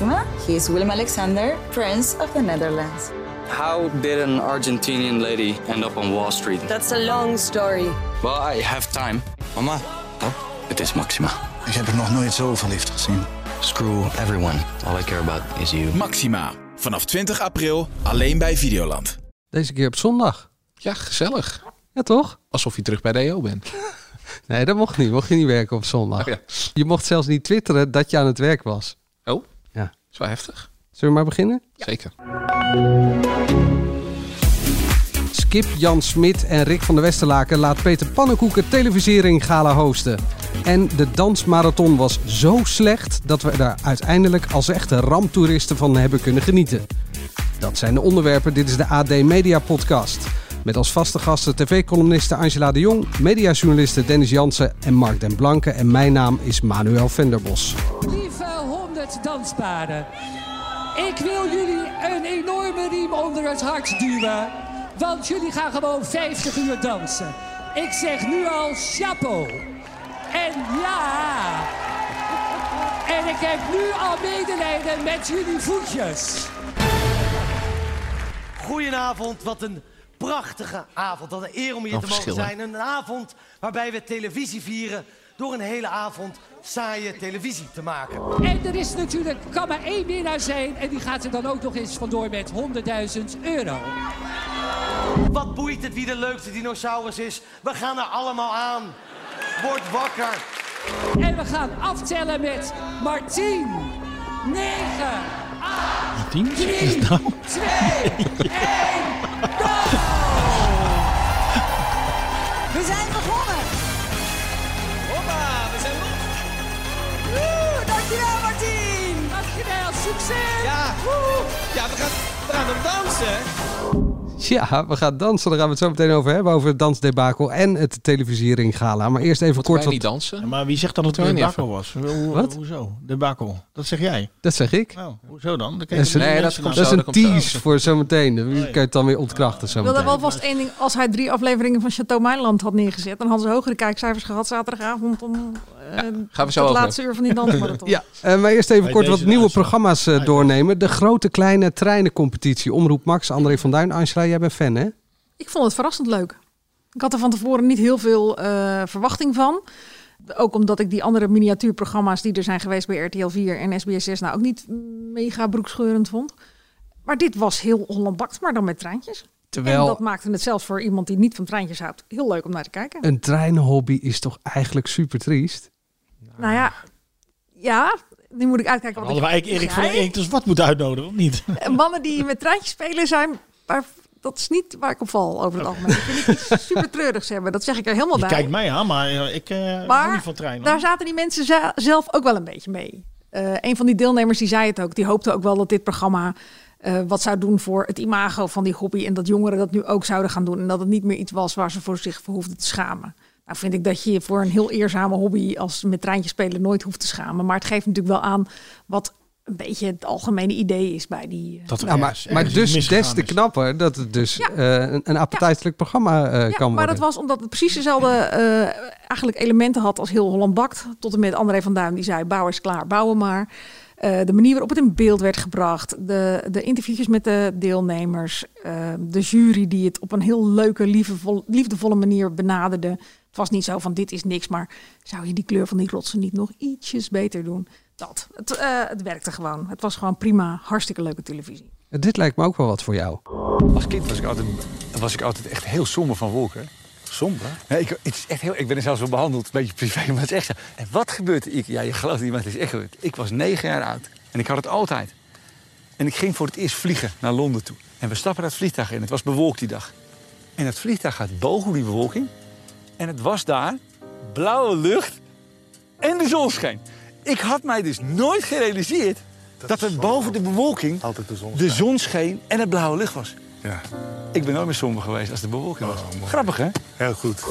Maxima. He is Willem Alexander, Prince of the Netherlands. How did an Argentinian lady end up on Wall Street? That's a long story. Well, I have time. Mama, Oh, het is Maxima. ik heb er nog nooit zo verliefd gezien. Screw everyone. All I care about is you. Maxima. Vanaf 20 april alleen bij Videoland. Deze keer op zondag. Ja, gezellig. Ja, toch? Alsof je terug bij de EO bent. Nee, dat mocht niet. Mocht je niet werken op zondag. Oh ja. Je mocht zelfs niet twitteren dat je aan het werk was. Oh. Is wel heftig. Zullen we maar beginnen? Zeker. Skip, Jan Smit en Rick van der Westerlaken laat Peter Pannenkoeken televisiering gala hosten. En de dansmarathon was zo slecht dat we daar uiteindelijk als echte ramtoeristen van hebben kunnen genieten. Dat zijn de onderwerpen. Dit is de AD Media Podcast. Met als vaste gasten tv-columniste Angela de Jong, mediajournalisten Dennis Jansen en Mark den Blanke. En mijn naam is Manuel Venderbos. Lieve honderd danspaarden. Ik wil jullie een enorme riem onder het hart duwen. Want jullie gaan gewoon 50 uur dansen. Ik zeg nu al chapeau. En ja. En ik heb nu al medelijden met jullie voetjes. Goedenavond, wat een prachtige avond. Wat een eer om hier te mogen zijn. Een avond waarbij we televisie vieren door een hele avond saaie televisie te maken. En er is natuurlijk, kan maar één winnaar zijn. En die gaat er dan ook nog eens vandoor met 100.000 euro. Wat boeit het wie de leukste dinosaurus is? We gaan er allemaal aan. Word wakker. En we gaan aftellen met Martien. 9, 8, 3, 2, 1, We zijn begonnen. Succes! Ja, ja we, gaan, we gaan hem dansen. Ja, we gaan dansen. Daar gaan we het zo meteen over hebben. Over het dansdebakel en het televisiering gala. Maar eerst even kort wij wat... niet dansen? Maar wie zegt dat het een debakel was? Hoe, Wat? Hoezo? Debakel. Dat zeg jij. Dat zeg ik. Nou, hoezo dan? Dan Dat is een- Nee, dat komt naar- Dat is zo, een dat komt tease zo. voor zometeen. Dan kan je het dan weer ontkrachten Ik wilde wel vast één ding. Als hij drie afleveringen van Chateau Mijnland had neergezet... dan hadden ze hogere kijkcijfers gehad zaterdagavond... om eh gaan we zo het over laatste uur van die dansmarathon. Ja, eh, maar eerst even Bij kort wat nieuwe uitzending. programma's eh, doornemen. De grote kleine treinencompetitie. Omroep Max, André van Duin. Angela, jij bent fan hè? Ik vond het verrassend leuk. Ik had er van tevoren niet heel veel eh, verwachting van. Ook omdat ik die andere miniatuurprogramma's die er zijn geweest bij RTL 4 en SBS 6 nou ook niet mega broekscheurend vond. Maar dit was heel Holland Bakt, maar dan met treintjes. En Terwijl dat maakte het zelfs voor iemand die niet van treintjes houdt heel leuk om naar te kijken. een treinenhobby is toch eigenlijk super triest? Nou ja, ja, nu moet ik uitkijken wat Hadden ik eigenlijk Erik van. Erik dus wat moeten uitnodigen, of niet? En Mannen die met treintjes spelen zijn, maar dat is niet waar ik op val over het algemeen. Ik vind ik iets super treurigs hebben. Dat zeg ik er helemaal Je bij. kijkt mij aan, maar eh, ik eh hou Maar niet van treinen. Daar zaten die mensen zelf ook wel een beetje mee. Eh, een van die deelnemers die zei het ook. Die hoopte ook wel dat dit programma eh, wat zou doen voor het imago van die hobby. En dat jongeren dat nu ook zouden gaan doen. En dat het niet meer iets was waar ze voor zich voor hoefden te schamen. Nou vind ik dat je je voor een heel eerzame hobby als met treintjes spelen nooit hoeft te schamen. Maar het geeft natuurlijk wel aan wat een beetje het algemene idee is bij die... eh, dat Nou, maar, ergens- maar ergens dus des te knapper dat het dus Ja. eh, een, een appetijtelijk programma eh, Ja, kan maar worden. dat was omdat het precies dezelfde eh, eigenlijk elementen had als heel Holland Bakt. Tot en met André van Duin die zei, bouw is klaar, bouwen maar. Eh, de manier waarop het in beeld werd gebracht. De, de interviewjes met de deelnemers. de jury die het op een heel leuke, liefdevol, liefdevolle manier benaderde. Het was niet zo van dit is niks, maar zou je die kleur van die rotsen niet nog ietsjes beter doen? Dat. Het, eh, het werkte gewoon. Het was gewoon prima, hartstikke leuke televisie. Dit lijkt me ook wel wat voor jou. Als kind was ik altijd, was ik altijd echt heel somber van wolken. Somber? Nee, ik, het is echt heel, ik ben er zelfs wel behandeld, een beetje privé, maar het is echt zo. En wat gebeurde ik? Ja, je gelooft niet, maar het is echt gebeurd. Ik was negen jaar oud en ik had het altijd. En ik ging voor het eerst vliegen naar Londen toe. En we stappen dat vliegtuig in. Het was bewolkt die dag. En het vliegtuig gaat boven die bewolking. En het was daar blauwe lucht en de zon scheen. Ik had mij dus nooit gerealiseerd dat, er boven de bewolking Altijd de zon. de zon scheen en het blauwe lucht was. Ja, Ik ben nooit meer somber geweest als de bewolking was. Grappig, hè? heel goed.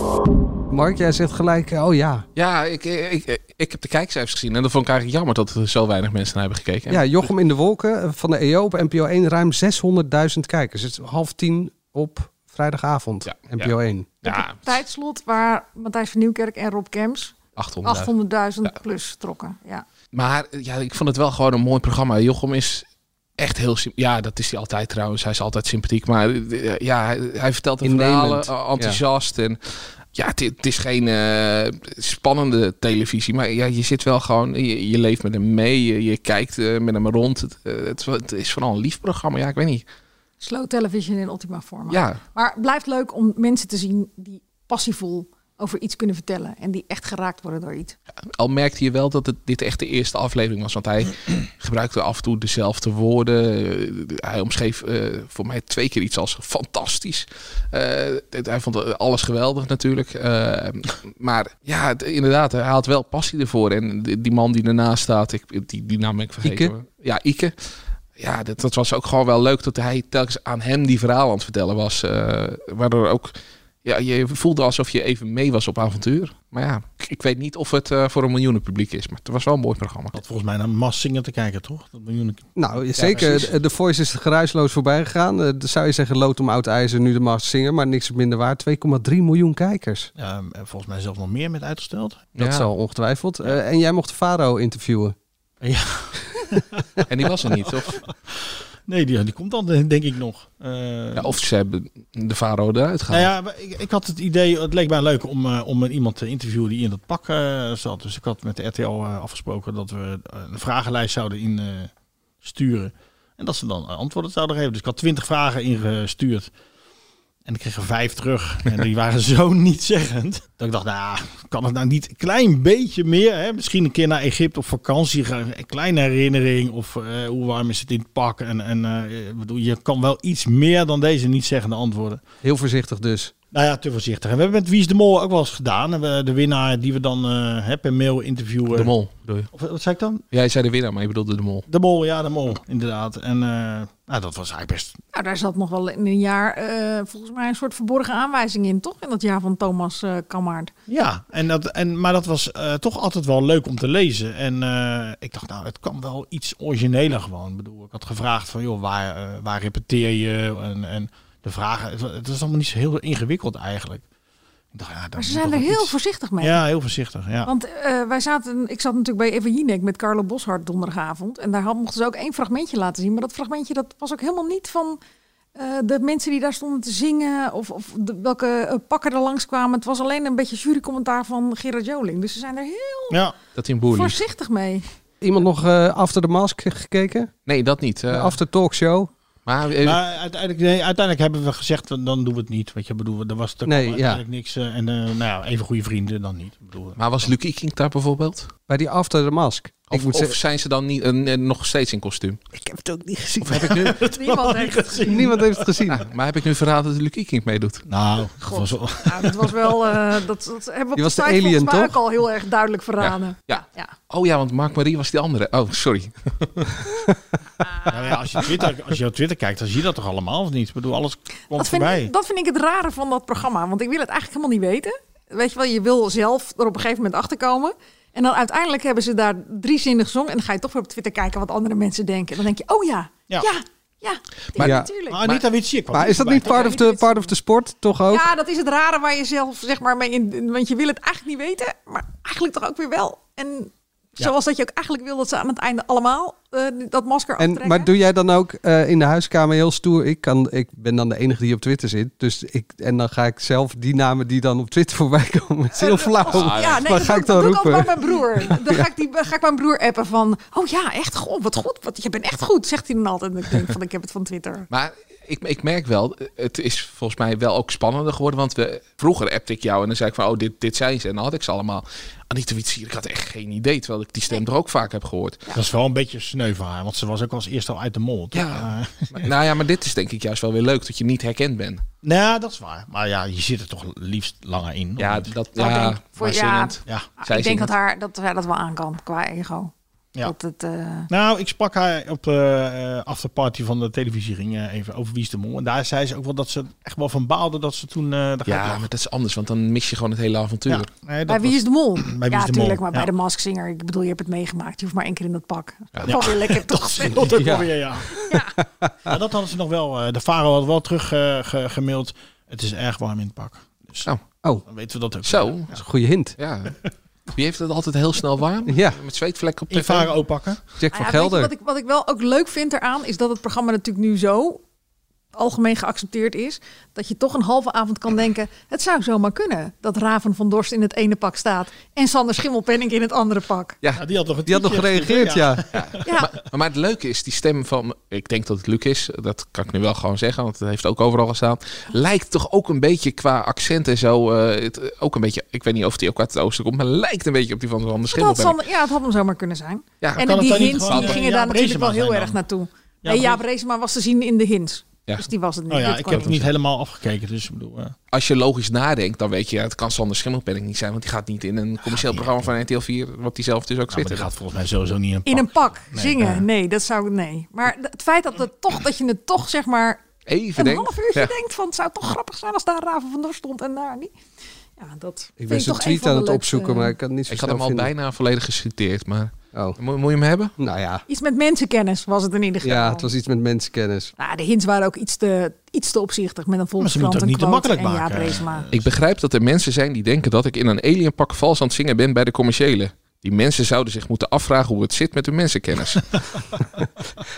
Mark, jij zegt gelijk, eh, oh ja. Ja, ik, ik, ik, ik heb de kijkcijfers gezien en dat vond ik eigenlijk jammer dat er zo weinig mensen naar hebben gekeken. Ja, Jochem in de Wolken eh, van de EO op NPO 1 ruim 600.000 kijkers. Het is half tien op vrijdagavond, Ja, NPO 1. ja Tijdslot waar Matthijs van Nieuwkerk en Rob Kems 800. 800.000 Ja. plus trokken. Ja. Maar ja, ik vond het wel gewoon een mooi programma. Jochem is echt heel... Ja, dat is hij altijd trouwens. Hij is altijd sympathiek. Maar eh, ja, hij, hij vertelt de Innemend, verhalen, eh, enthousiast. En ja, het, is geen eh, spannende televisie. Maar ja, je zit wel gewoon... Je, je leeft met hem mee. Je, je kijkt met hem rond. Het, het, het is vooral een lief programma. Ja, ik weet niet. Slow television in ultima forma. Ja. Maar het blijft leuk om mensen te zien die passievol over iets kunnen vertellen. En die echt geraakt worden door iets. Al merkte je wel dat het, dit echt de eerste aflevering was. Want hij gebruikte af en toe dezelfde woorden. Eh, hij omschreef eh, voor mij twee keer iets als fantastisch. Eh, hij vond alles geweldig natuurlijk. Maar ja, het- inderdaad, hij had wel passie ervoor. En die die man die ernaast staat, ik, die, die naam ben ik vergeten. Ike? Ja, Ike. Ja, dat, dat was ook gewoon wel leuk dat hij telkens aan hem die verhaal aan het vertellen was. eh, waardoor ook ja, je voelde alsof je even mee was op avontuur. Maar ja, ik, ik weet niet of het eh, voor een miljoenen publiek is. Maar het was wel een mooi programma. Dat volgens mij naar Mas zingen te kijken, toch? Dat miljoenen... Nou, zeker. precies. de, Voice is er geruisloos voorbij gegaan. Eh, zou je zeggen, lood om oud ijzer, nu de Mast Singer. Maar niks minder waar. 2,3 miljoen kijkers. Ja, en volgens mij zelfs nog meer met uitgesteld. Dat Ja. zal ongetwijfeld. Eh, en jij mocht de Faro interviewen. Ja. En die was er niet, toch? Nee, die, die komt dan denk ik nog. Eh, Ja, of ze hebben de Faro eruit gehaald. Nou ja, maar ik, ik had het idee, het leek mij leuk om, eh, om een iemand te interviewen die in dat pak eh, zat. Dus ik had met de RTL eh, afgesproken dat we een vragenlijst zouden insturen. en dat ze dan antwoorden zouden geven. Dus ik had twintig vragen ingestuurd. En ik kreeg er vijf terug. En die waren zo nietzeggend. Dat ik dacht, nou, kan het nou niet een klein beetje meer? Hè? Misschien een keer naar Egypte op vakantie. gaan, Een kleine herinnering. Of eh, hoe warm is het in het pak? En, en eh, je kan wel iets meer dan deze nietzeggende antwoorden. Heel voorzichtig dus. Nou ja, te voorzichtig. En we hebben met Wie is de Mol ook wel eens gedaan. En we, de winnaar die we dan eh hè, per mail interviewen. De Mol, bedoel je? Of, wat zei ik dan? Jij zei de winnaar, maar je bedoelde de Mol. De Mol, ja, de Mol, inderdaad. En eh, nou, dat was eigenlijk best... Nou, daar zat nog wel in een jaar eh, volgens mij een soort verborgen aanwijzing in, toch? In dat jaar van Thomas eh Kammaert. Ja, en dat, en, maar dat was eh, toch altijd wel leuk om te lezen. En eh, ik dacht, nou, het kan wel iets origineler gewoon. Ik bedoel, ik had gevraagd van, joh, waar, eh, waar repeteer je? En, en de vragen, het, is allemaal niet zo heel ingewikkeld eigenlijk. Ik dacht, ja, dat Maar ze zijn er heel iets- voorzichtig mee. Ja, heel voorzichtig, ja. Want eh, wij zaten, ik zat natuurlijk bij Eva Jinek met Carlo Boshart donderdagavond. En daar had- mochten ze ook één fragmentje laten zien. Maar dat fragmentje dat was ook helemaal niet van eh, de mensen die daar stonden te zingen. Of, of de, welke eh, pakken er langskwamen. Het was alleen een beetje jurycommentaar van Gerard Joling. Dus ze zijn er heel Ja. Dat in voorzichtig mee. Iemand nog eh, After the Mask gekeken? Nee, dat niet. Eh. After Talkshow? Maar, eh, Maar uiteindelijk, nee, uiteindelijk hebben we gezegd, dan doen we het niet. Weet je, ik bedoel, er was er Nee, ja. niks. eh, en eh, nou ja, even goede vrienden dan niet. Ik bedoel, maar was Luc Ikink daar bijvoorbeeld? Bij die After the Mask. Of, zeggen, zijn ze dan niet, eh, nog steeds in kostuum? ik heb het ook niet gezien. Of heb ik nu, Niemand heeft het gezien. Niemand heeft het gezien. Ah, maar heb ik nu verraden dat Luc Ikink meedoet? nou, dat was wel- dat was wel, eh, dat, dat hebben we op was de de alien, toch? ook al heel erg duidelijk verraden. Ja. Ja. Oh ja, want Mark Marie was die andere. Oh, sorry. Nou ja, als, je Twitter, als je op Twitter kijkt, dan zie je dat toch allemaal of niet? Ik bedoel, alles komt Dat vind, voorbij. ik, dat vind ik het rare van dat programma. Want ik wil het eigenlijk helemaal niet weten. Weet je wel, je wil zelf er op een gegeven moment achter komen. En dan uiteindelijk hebben ze daar drie zinnen gezongen. En dan ga je toch weer op Twitter kijken wat andere mensen denken. En dan denk je, oh ja, Ja. ja, ja, Maar- Ja. natuurlijk. Maar Anita Witsier kwam Maar is dat niet part of, the, part of the sport, toch ook? Ja, dat is het rare waar je zelf zeg maar mee in... Want je wil het eigenlijk niet weten, maar eigenlijk toch ook weer wel. En zoals dat je ook eigenlijk wil dat ze aan het einde allemaal eh, dat masker En, aftrekken. maar doe jij dan ook eh, in de huiskamer heel stoer? Ik, kan, ik ben dan de enige die op Twitter zit. Dus ik, en dan ga ik zelf die namen die dan op Twitter voorbij komen. Het is heel flauw. Ja, nee, dat, ga doe- ik dan dat doe ik roepen? ook bij mijn broer. Dan ga, ik die, ga ik mijn broer appen van... Oh ja, echt goed. Wat goed. Wat, je bent echt goed, zegt hij dan altijd. En ik denk van, ik heb het van Twitter. Maar ik, ik merk wel, het is volgens mij wel ook spannender geworden. Want we, vroeger appte ik jou en dan zei ik van, oh, dit, dit zijn ze. En dan had ik ze allemaal. Anita Witsier, ik had echt geen idee. Terwijl ik die stem er ook vaak heb gehoord. Dat is wel een beetje sneu van haar, want ze was ook als eerste al uit de mol. toch? Ja. Eh, Maar- nou ja, maar dit is denk ik juist wel weer leuk dat je niet herkend bent. nou, dat is waar. Maar ja, je zit er toch liefst langer in. Ja, dat, ik ja, denk voor- ja, ja. Zij ik denk dat, haar, dat zij dat wel aan kan, qua ego. Ja. Dat het, eh, Nou, ik sprak haar op de eh, afterparty van de televisiering eh, even over Wie is de Mol. En daar zei ze ook wel dat ze echt wel van baalde dat ze toen... eh Ja, maar dat is anders, want dan mis je gewoon het hele avontuur. Ja, nee, dat bij Wie was- is de Mol? Bij ja, is de Mol, tuurlijk. Maar ja. bij de Mask Singer, ik bedoel, je hebt het meegemaakt. Je hoeft maar één keer in dat pak. Ja. Wel weer lekker toch ook Ja. ja. ja. dat hadden ze nog wel. eh, de Faro had wel terug ge- gemaild. Het is erg warm in het pak. Dus Oh. Oh, dan weten we dat ook. Zo. dat is een goede hint. Ja. Wie heeft het altijd heel snel warm? Ja. Met zweetvlekken op tv. varen oppakken. Jack van ja, je Gelder. wat, ik, wat ik wel ook leuk vind eraan, is dat het programma natuurlijk nu zo algemeen geaccepteerd is, dat je toch een halve avond kan denken, het zou zomaar kunnen dat Raven van Dorst in het ene pak staat en Sander Schimmelpenning in het andere pak. Ja, die had nog, Die had nog gereageerd, ja. Ja, Maar, maar het leuke is, die stem van, ik denk dat het Luc is, dat kan ik nu wel gewoon zeggen, want het heeft ook overal gestaan, lijkt toch ook een beetje qua accent en zo, eh, het, ook een beetje, ik weet niet of die ook uit het oosten komt, maar lijkt een beetje op die van Sander het Schimmel. had Sander, ja, het had hem zomaar kunnen zijn. Ja, en kan die het dan niet hints gewoon, die eh, gingen daar natuurlijk wel heel erg naartoe. Jaap nee, Jaap Rees- Reesema was te zien in de hints. Ja. Dus die was het niet. Oh ja, ik heb het niet helemaal afgekeken, dus ik bedoel... eh, Als je logisch nadenkt, dan weet je, ja, het kan Sander Schimmelpenning niet zijn, want die gaat niet in een commercieel programma van RTL 4, wat die zelf dus ook nou, maar zit. die gaat volgens mij sowieso niet in een In een pak Nee, zingen. Nee, dat zou nee. Maar het feit dat, het toch, dat je het toch zeg maar Even een denk. half uurtje Ja. denkt van het zou toch grappig zijn als daar Raven van Dorst stond en daar niet. Ja, dat Ik ben zijn tweet aan het opzoeken, maar ik kan het niet zo Ik had hem al vinden. bijna volledig geciteerd, maar Oh, moet, moet je hem hebben? nou ja. Iets met mensenkennis was het in ieder geval. Ja, het was iets met mensenkennis. Nou, de hints waren ook iets te, iets te opzichtig met een Maar ze volkskrant, moeten een het niet te makkelijk maken. Ik begrijp dat er mensen zijn die denken dat ik in een alienpak vals aan het zingen ben bij de commerciële. Die mensen zouden zich moeten afvragen hoe het zit met hun mensenkennis.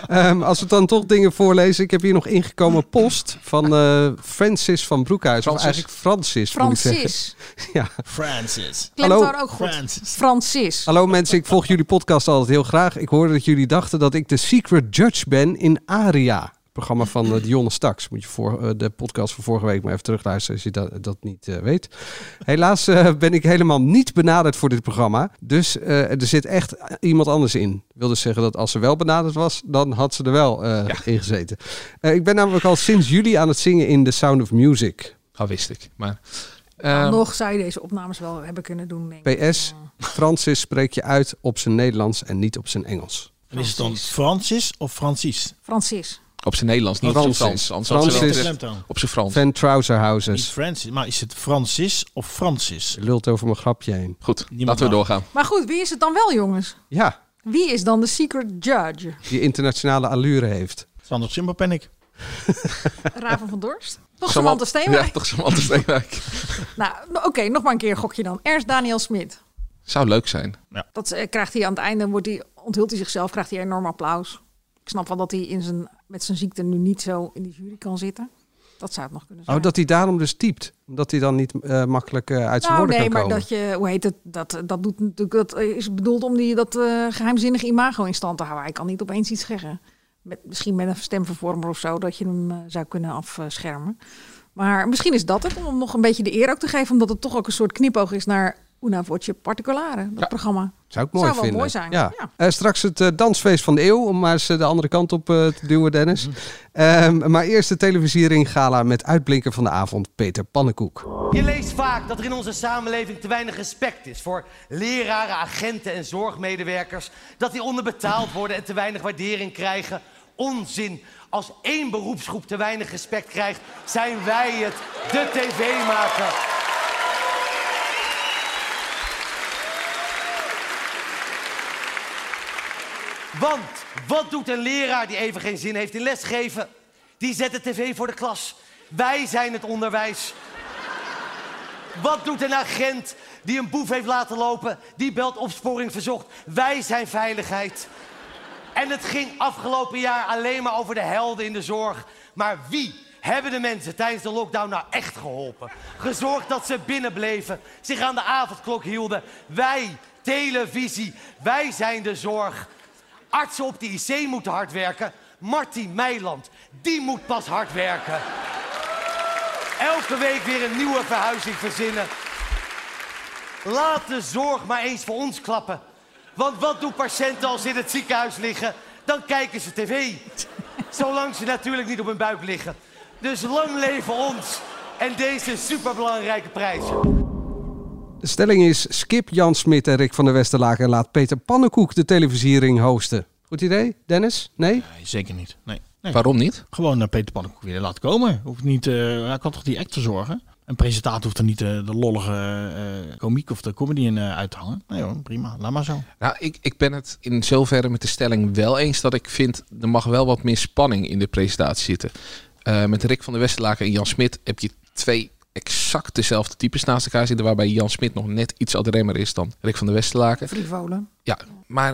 Ehm, als we dan toch dingen voorlezen. Ik heb hier nog ingekomen post van eh, Francis van Broekhuis. Of Francis. eigenlijk Francis, moet ik zeggen. Francis. Ja. Francis. Klemtoon ook goed. Francis. Francis. Hallo mensen, ik volg jullie podcast altijd heel graag. Ik hoorde dat jullie dachten dat ik de secret judge ben in Aria. Programma van uh, Dionne Staks. Moet je voor, uh, de podcast van vorige week maar even terugluisteren als je dat, dat niet uh, weet. Helaas uh, ben ik helemaal niet benaderd voor dit programma. Dus uh, er zit echt iemand anders in. Wil dus zeggen dat als ze wel benaderd was, dan had ze er wel uh, ja. in gezeten. Uh, ik ben namelijk al sinds juli aan het zingen in The Sound of Music. Dat wist ik. Maar, nou, nog zou je deze opnames wel hebben kunnen doen. Denk ik. PS, Francis spreek je uit op zijn Nederlands en niet op zijn Engels. En is het dan Francis of Francis? Francis. Op zijn Nederlands, niet Francis. op zijn Frans. Francis. Op zijn Frans. Van Trouserhouses. Niet Francis, maar is het Francis of Francis? Je lult over mijn grapje heen. Goed, laten we doorgaan. Maar goed, wie is het dan wel, jongens? Ja. Wie is dan de secret judge? Die internationale allure heeft. Sander Simmerpennik. Raven van Dorst? Toch Samantha Steenwijk? Ja, toch Samantha Steenwijk. nou, oké, okay, nog maar een keer gokje dan. Ernst Daniel Smit. Zou leuk zijn. Ja. Dat uh, krijgt hij aan het einde, wordt hij, onthult hij zichzelf, krijgt hij enorm applaus. Ik snap wel dat hij in zijn, met zijn ziekte nu niet zo in die jury kan zitten. Dat zou het nog kunnen zijn. Oh, dat hij daarom dus typt. Omdat hij dan niet uh, makkelijk uh, uit zijn nou, woorden nee, kan komen. maar dat je, hoe heet het, dat, dat doet natuurlijk, dat is bedoeld om die, dat uh, geheimzinnige imago in stand te houden. Hij kan niet opeens iets zeggen. Met, misschien met een stemvervormer of zo, dat je hem uh, zou kunnen afschermen. Maar misschien is dat het, om hem nog een beetje de eer ook te geven, omdat het toch ook een soort knipoog is naar Una Voce Particolare, dat ja. programma. Zou ik mooi Zou vinden. wel mooi zijn. Ja. Ja. Uh, straks het uh, dansfeest van de eeuw, om maar eens de andere kant op uh, te duwen, Dennis. -hmm. maar eerst de televisiering gala met uitblinker van de avond, Peter Pannenkoek. Je leest vaak dat er in onze samenleving te weinig respect is voor leraren, agenten en zorgmedewerkers. Dat die onderbetaald worden en te weinig waardering krijgen. Onzin. Als één beroepsgroep te weinig respect krijgt, zijn wij het, de tv-maker. Want wat doet een leraar die even geen zin heeft in lesgeven? Die zet de tv voor de klas. Wij zijn het onderwijs. Wat doet een agent die een boef heeft laten lopen? Die belt opsporing verzocht. Wij zijn veiligheid. En het ging afgelopen jaar alleen maar over de helden in de zorg. Maar wie hebben de mensen tijdens de lockdown nou echt geholpen? Gezorgd dat ze binnenbleven, zich aan de avondklok hielden. Wij, televisie, wij zijn de zorg. Artsen op de IC moeten hard werken. Martin Meiland, die moet pas hard werken. Elke week weer een nieuwe verhuizing verzinnen. Laat de zorg maar eens voor ons klappen. Want wat doen patiënten als ze in het ziekenhuis liggen? Dan kijken ze tv. Zolang ze natuurlijk niet op hun buik liggen. Dus lang leven ons en deze superbelangrijke prijzen. De stelling is Skip Jan Smit en Rick van der Westerlaken en laat Peter Pannenkoek de televisiering hosten. Goed idee, Dennis? Nee? Nee, zeker niet. Nee. nee. Waarom niet? Gewoon naar Peter Pannenkoek weer laten komen. Hoeft niet, uh, hij kan toch die act verzorgen? Een presentator hoeft er niet de, de lollige uh, komiek of de comedian uh, uit te hangen. Nee hoor, prima. Laat maar zo. Nou, ik, ik ben het in zoverre met de stelling wel eens dat ik vind... er mag wel wat meer spanning in de presentatie zitten. Uh, met Rick van der Westerlaken en Jan Smit heb je twee exact dezelfde types naast elkaar zitten. Waarbij Jan Smit nog net iets remmer is dan Rick van der Westerlaken. Frivolen. Ja, maar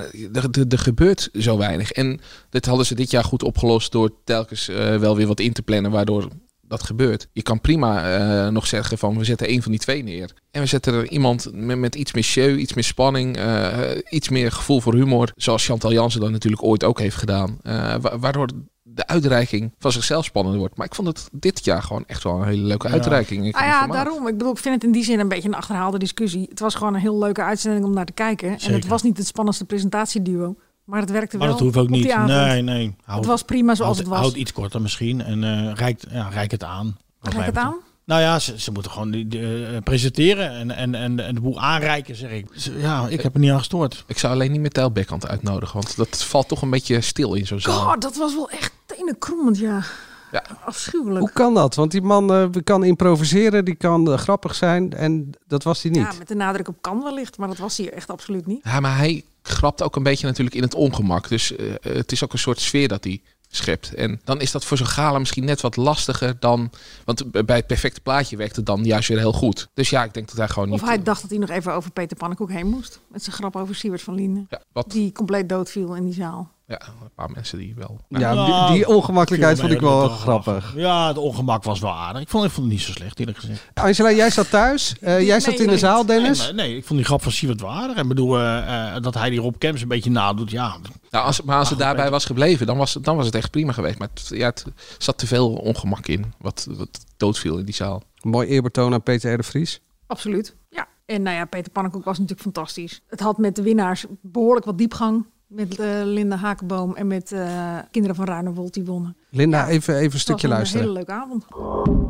er, gebeurt zo weinig. En dit hadden ze dit jaar goed opgelost door telkens eh, wel weer wat in te plannen, waardoor dat gebeurt. Je kan prima eh, nog zeggen van we zetten één van die twee neer. En we zetten er iemand met, met iets meer show, iets meer spanning, eh, iets meer gevoel voor humor. Zoals Chantal Jansen dat natuurlijk ooit ook heeft gedaan. Uh, waardoor de uitreiking van zichzelf spannender wordt. Maar ik vond het dit jaar gewoon echt wel een hele leuke uitreiking. Ah ja, daarom. Ik bedoel, ik vind het in die zin een beetje een achterhaalde discussie. Het was gewoon een heel leuke uitzending om naar te kijken. Zeker. En het was niet het spannendste presentatieduo. Maar het werkte maar wel. Maar dat hoeft ook niet. Nee, nee. Houd, het was prima zoals houd, het was. Houd iets korter misschien en uh, rijk, ja, rijk het aan. Rijk het aan? Nou ja, ze, ze moeten gewoon die, die, uh, presenteren en, en, en, en de boel aanreiken, zeg ik. Ja, ik heb er niet aan gestoord. Ik zou alleen niet met Tijlbekkant uitnodigen, want dat valt toch een beetje stil in zo'n zaal. God, dat was wel echt tenenkrommend, ja. Ja. Afschuwelijk. Hoe kan dat? Want die man uh, kan improviseren, die kan uh, grappig zijn en dat was hij niet. Ja, met de nadruk op kan wellicht, maar dat was hij echt absoluut niet. Ja, maar hij grapt ook een beetje natuurlijk in het ongemak. Dus uh, het is ook een soort sfeer dat hij schept. En dan is dat voor zo'n gala misschien net wat lastiger dan... Want bij het perfecte plaatje werkt het dan juist weer heel goed. Dus ja, ik denk dat hij gewoon of niet... hij dacht dat hij nog even over Peter Pannenkoek heen moest. Met zijn grap over Siewert van Linden. Ja, wat... Die compleet doodviel in die zaal. Ja, een paar mensen die wel... Ja, ja die, die, ongemakkelijkheid vond ik wel grappig. Ja, het ongemak was wel aardig. Ik vond, ik vond het niet zo slecht, eerlijk gezegd. Angela, jij zat thuis. Uh, jij zat in de zaal, Dennis. Nee, nee, ik vond die grap van Siewert wel aardig. En bedoel, uh, uh, dat hij die Rob Kemps een beetje nadoet, ja... Nou, als, maar als het daarbij was gebleven, dan was, het, dan was het echt prima geweest. Maar het, ja, het zat te veel ongemak in, wat, wat doodviel in die zaal. Mooi eerbetoon aan Peter R. de Vries. Absoluut, ja. En nou ja, Peter Pannenkoek was natuurlijk fantastisch. Het had met de winnaars behoorlijk wat diepgang. Met uh, Linda Hakenboom en met uh, Kinderen van Ruinerwold die wonnen. Linda, ja, even, even een stukje een luisteren. een hele leuke avond.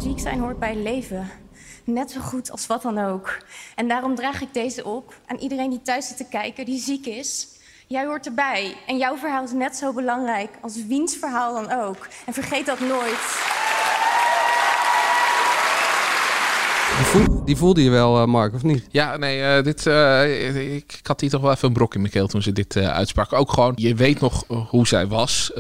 Ziek zijn hoort bij leven. Net zo goed als wat dan ook. En daarom draag ik deze op aan iedereen die thuis zit te kijken, die ziek is. Jij hoort erbij en jouw verhaal is net zo belangrijk als wiens verhaal dan ook. En vergeet dat nooit. Die, voel, die voelde je wel, uh, Mark, of niet? Ja, nee, uh, dit, uh, ik, ik, had hier toch wel even een brok in mijn keel toen ze dit uitsprak. Ook gewoon, je weet nog hoe zij was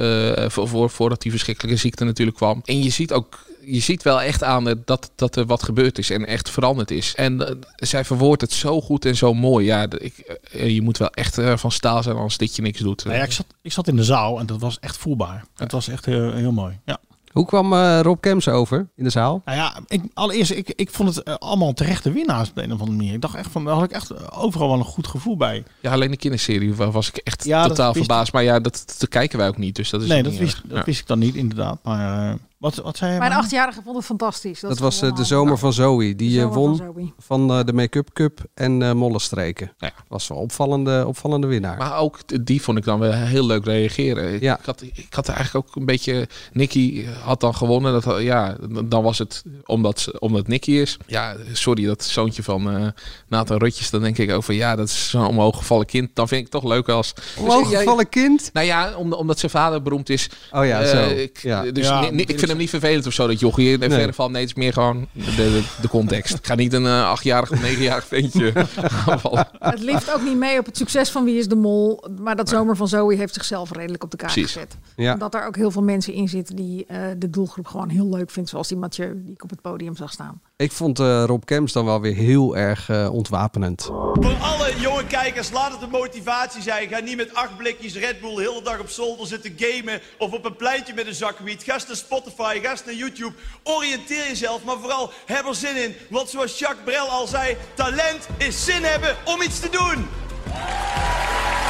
voor, voor, voordat die verschrikkelijke ziekte natuurlijk kwam. En je ziet ook je ziet wel echt aan dat, dat er wat gebeurd is en echt veranderd is. En uh, zij verwoordt het zo goed en zo mooi. Ja, ik, uh, je moet wel echt uh, van staal zijn als dit je niks doet. Nou ja, ik, zat, ik zat in de zaal en dat was echt voelbaar. Ja. Het was echt heel, heel mooi. Ja. Hoe kwam uh, Rob Kems over in de zaal? Nou ja, ik, allereerst, ik, ik vond het uh, allemaal terechte winnaars op de een of andere manier. Ik dacht echt van, daar had ik echt overal wel een goed gevoel bij. Ja, alleen de kinderserie was ik echt ja, totaal verbaasd. Maar ja, dat, dat kijken wij ook niet. Dus dat is nee, dat, wist, dat ja. wist ik dan niet inderdaad. Maar uh, wat, wat zei je? Mijn achtjarige vond het fantastisch. Dat, dat was uh, de zomer van Zoe. Die uh, won van, van uh, de Make-up Cup en uh, Mollenstreken. Ja. Was wel opvallende, opvallende winnaar. Maar ook die vond ik dan wel heel leuk reageren. Ja. Ik, had, ik had eigenlijk ook een beetje... Nicky had dan gewonnen. Dat, ja, dan was het omdat, omdat Nicky is. Ja, sorry, dat zoontje van uh, Nathan Rutjes. Dan denk ik over, ja, dat is zo'n omhooggevallen kind. Dan vind ik het toch leuk als... Omhooggevallen kind? Nou ja, omdat, omdat zijn vader beroemd is. Oh ja, zo. Ik, ja. Dus ja, ik vind hem niet vervelend of zo, dat jochie in nee. verre van. Nee, het is meer gewoon de, de, de context. Ik ga niet een uh, achtjarig of negenjarig ventje aanvallen. Het lift ook niet mee op het succes van Wie is de Mol. Maar dat zomer van Zoe heeft zichzelf redelijk op de kaart Precies. gezet. Ja. Omdat er ook heel veel mensen in zitten die uh, de doelgroep gewoon heel leuk vindt. Zoals die Mathieu die ik op het podium zag staan. Ik vond uh, Rob Kems dan wel weer heel erg uh, ontwapenend. Voor alle jonge kijkers, laat het een motivatie zijn. Ga niet met acht blikjes Red Bull de hele dag op zolder zitten gamen. Of op een pleintje met een zak wiet. Ga naar Spotify, ga naar YouTube. Oriënteer jezelf, maar vooral heb er zin in. Want zoals Jacques Brel al zei, talent is zin hebben om iets te doen.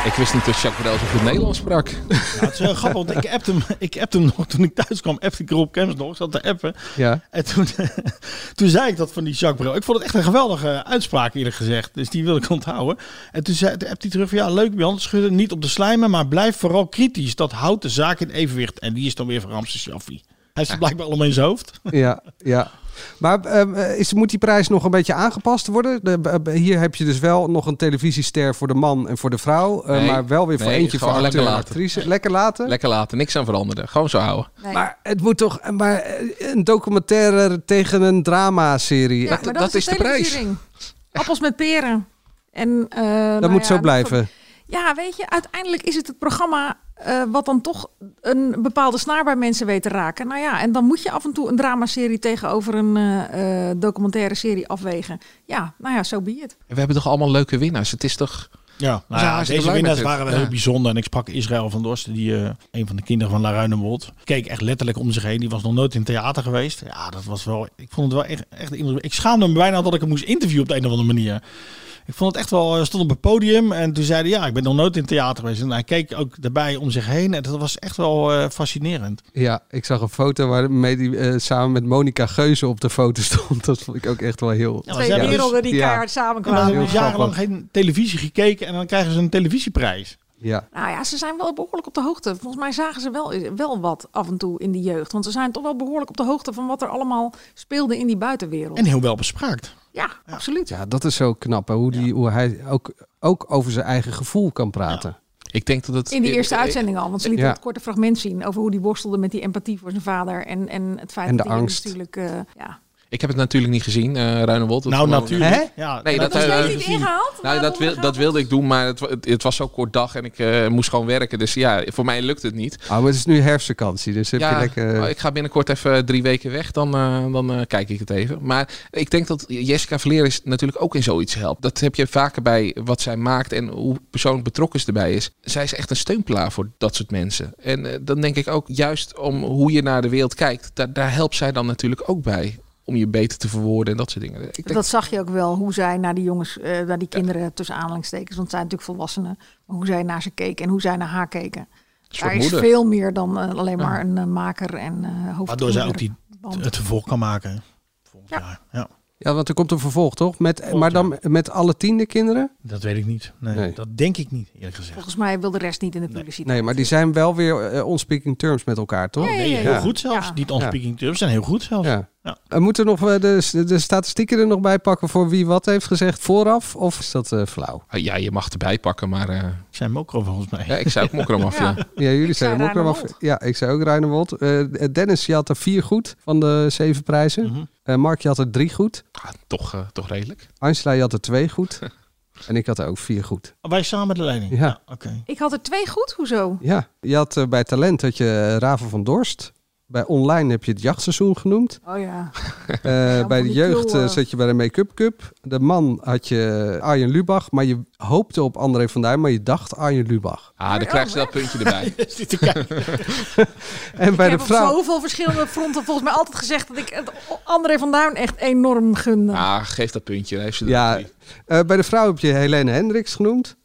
Ik wist niet dat Jacques Brel zo goed Nederlands sprak. Ja, het is heel grappig, want ik appte hem, ik appte hem nog toen ik thuis kwam. Appte ik Rob Kems nog, zat te appen. Ja. En toen, toen zei ik dat van die Jacques Brel. Ik vond het echt een geweldige uitspraak eerlijk gezegd. Dus die wil ik onthouden. En toen zei toen appte hij terug van, ja leuk Jan, schudden niet op de slijmen, maar blijf vooral kritisch. Dat houdt de zaak in evenwicht. En die is dan weer van Ramses Shaffi. Hij is ja. blijkbaar allemaal in zijn hoofd. Ja, ja. Maar uh, is, moet die prijs nog een beetje aangepast worden? De, uh, hier heb je dus wel nog een televisiester voor de man en voor de vrouw. Uh, nee, maar wel weer voor nee, eentje voor lekker acteur, laten. actrice. Lekker laten? Lekker laten, niks aan veranderen. Gewoon zo houden. Nee. Maar het moet toch maar een documentaire tegen een drama-serie. Ja, dat, maar dat, dat is de prijs. Appels met peren. En, uh, dat nou moet ja, zo blijven. Ja, weet je, uiteindelijk is het het programma eh, wat dan toch een bepaalde snaar bij mensen weet te raken. Nou ja, en dan moet je af en toe een dramaserie tegenover een eh, eh, documentaire serie afwegen. Ja, nou ja, zo so be it. We hebben toch allemaal leuke winnaars. Het is toch... Ja, nou ja, deze winnaars waren wel heel bijzonder. En ik sprak Israël van Dorsten, die, uh, een van de kinderen van La Ruinewold. Keek echt letterlijk om zich heen. Die was nog nooit in theater geweest. Ja, dat was wel... Ik vond het wel echt... echt ik schaamde me bijna dat ik hem moest interviewen op de een of andere manier. Ik vond het echt wel, stond op het podium en toen zeiden ja, ik ben nog nooit in theater geweest. En hij keek ook daarbij om zich heen en dat was echt wel uh, fascinerend. Ja, ik zag een foto waarmee hij uh, samen met Monica Geuze op de foto stond. Dat vond ik ook echt wel heel... Ja, Twee werelden die ja. keihard samenkwamen. Ja, hebben jarenlang geen televisie gekeken en dan krijgen ze een televisieprijs. Ja. Nou ja, ze zijn wel behoorlijk op de hoogte. Volgens mij zagen ze wel, wel wat af en toe in de jeugd. Want ze zijn toch wel behoorlijk op de hoogte van wat er allemaal speelde in die buitenwereld. En heel wel bespraakt. Ja, absoluut. Ja, dat is zo knap. Hè? Hoe, die, hoe hij ook, ook over zijn eigen gevoel kan praten. Ik denk dat het... In de eerste uitzending al, want ze lieten ja. het korte fragment zien over hoe die worstelde met die empathie voor zijn vader en, en het feit en de dat angst. hij natuurlijk... Uh, ja. Ik heb het natuurlijk niet gezien, uh, Ruinewold. Nou, natuurlijk. Hè? Ja, nee, dat, dat was niet ingehaald. Nou, dat, wil, dat wilde ik doen, maar het, het, het, was zo kort dag en ik uh, moest gewoon werken. Dus ja, voor mij lukt het niet. Oh, maar het is nu herfstvakantie, dus heb ja, je lekker... Oh, ik ga binnenkort even drie weken weg, dan, uh, dan kijk ik het even. Maar ik denk dat Jessica Verleer is natuurlijk ook in zoiets helpt. Dat heb je vaker bij wat zij maakt en hoe persoonlijk betrokken ze erbij is. Zij is echt een steunplaat voor dat soort mensen. En dan denk ik ook juist om hoe je naar de wereld kijkt, daar, daar helpt zij dan natuurlijk ook bij om je beter te verwoorden en dat soort dingen. Ik denk... Dat zag je ook wel, hoe zij naar die jongens, uh, naar die kinderen ja. tussen aanhalingstekens, want het zijn natuurlijk volwassenen, maar hoe zij naar ze keken en hoe zij naar haar keken. Daar is moeder. veel meer dan uh, alleen maar ja. een uh, maker en uh, hoofd. Waardoor zij ook die, het vervolg kan maken. Ja. Jaar. ja. Ja, want er komt een vervolg, toch? Met, maar dan met alle tiende kinderen? Dat weet ik niet. Nee, nee, Dat denk ik niet, eerlijk gezegd. Volgens mij wil de rest niet in de publiciteit. Nee, maar die zijn wel weer uh, on speaking terms met elkaar, toch? Nee, heel goed zelfs. Niet on speaking terms, zijn heel goed zelfs. Ja. Ja. We moeten nog de, de statistieken er nog bij pakken voor wie wat heeft gezegd vooraf? Of is dat uh, flauw? Ja, je mag erbij pakken, maar... Uh... Ik zei Mokro volgens mij. Ja, ik zei ook Mokro af, ja. ja. ja. jullie zeiden Mokro af. Ja, ik zei ook Ruinewold. Uh, Dennis, je had er vier goed van de zeven prijzen. Mm -hmm. uh, Mark, je had er drie goed. Ah, toch, toch redelijk. Angela, je had er twee goed. En ik had er ook vier goed. Oh, wij samen de leiding? Ja. ja Oké. Okay. Ik had er twee goed? Hoezo? Ja, je had uh, bij Talent had je Raven van Dorst. Bij online heb je het jachtseizoen genoemd. Oh ja. Uh, ja bij de jeugd uh, zat je bij de Make-up Cup. De man had je Arjen Lubach, maar je hoopte op André van Duin, maar je dacht Arjen Lubach. Ah, dan krijg je dat puntje erbij. en bij ik de vrouw. heb op zoveel verschillende fronten volgens mij altijd gezegd dat ik André van Duin echt enorm gunde. Ah, geef dat puntje. Heeft ze ja, uh, bij de vrouw heb je Helene Hendricks genoemd.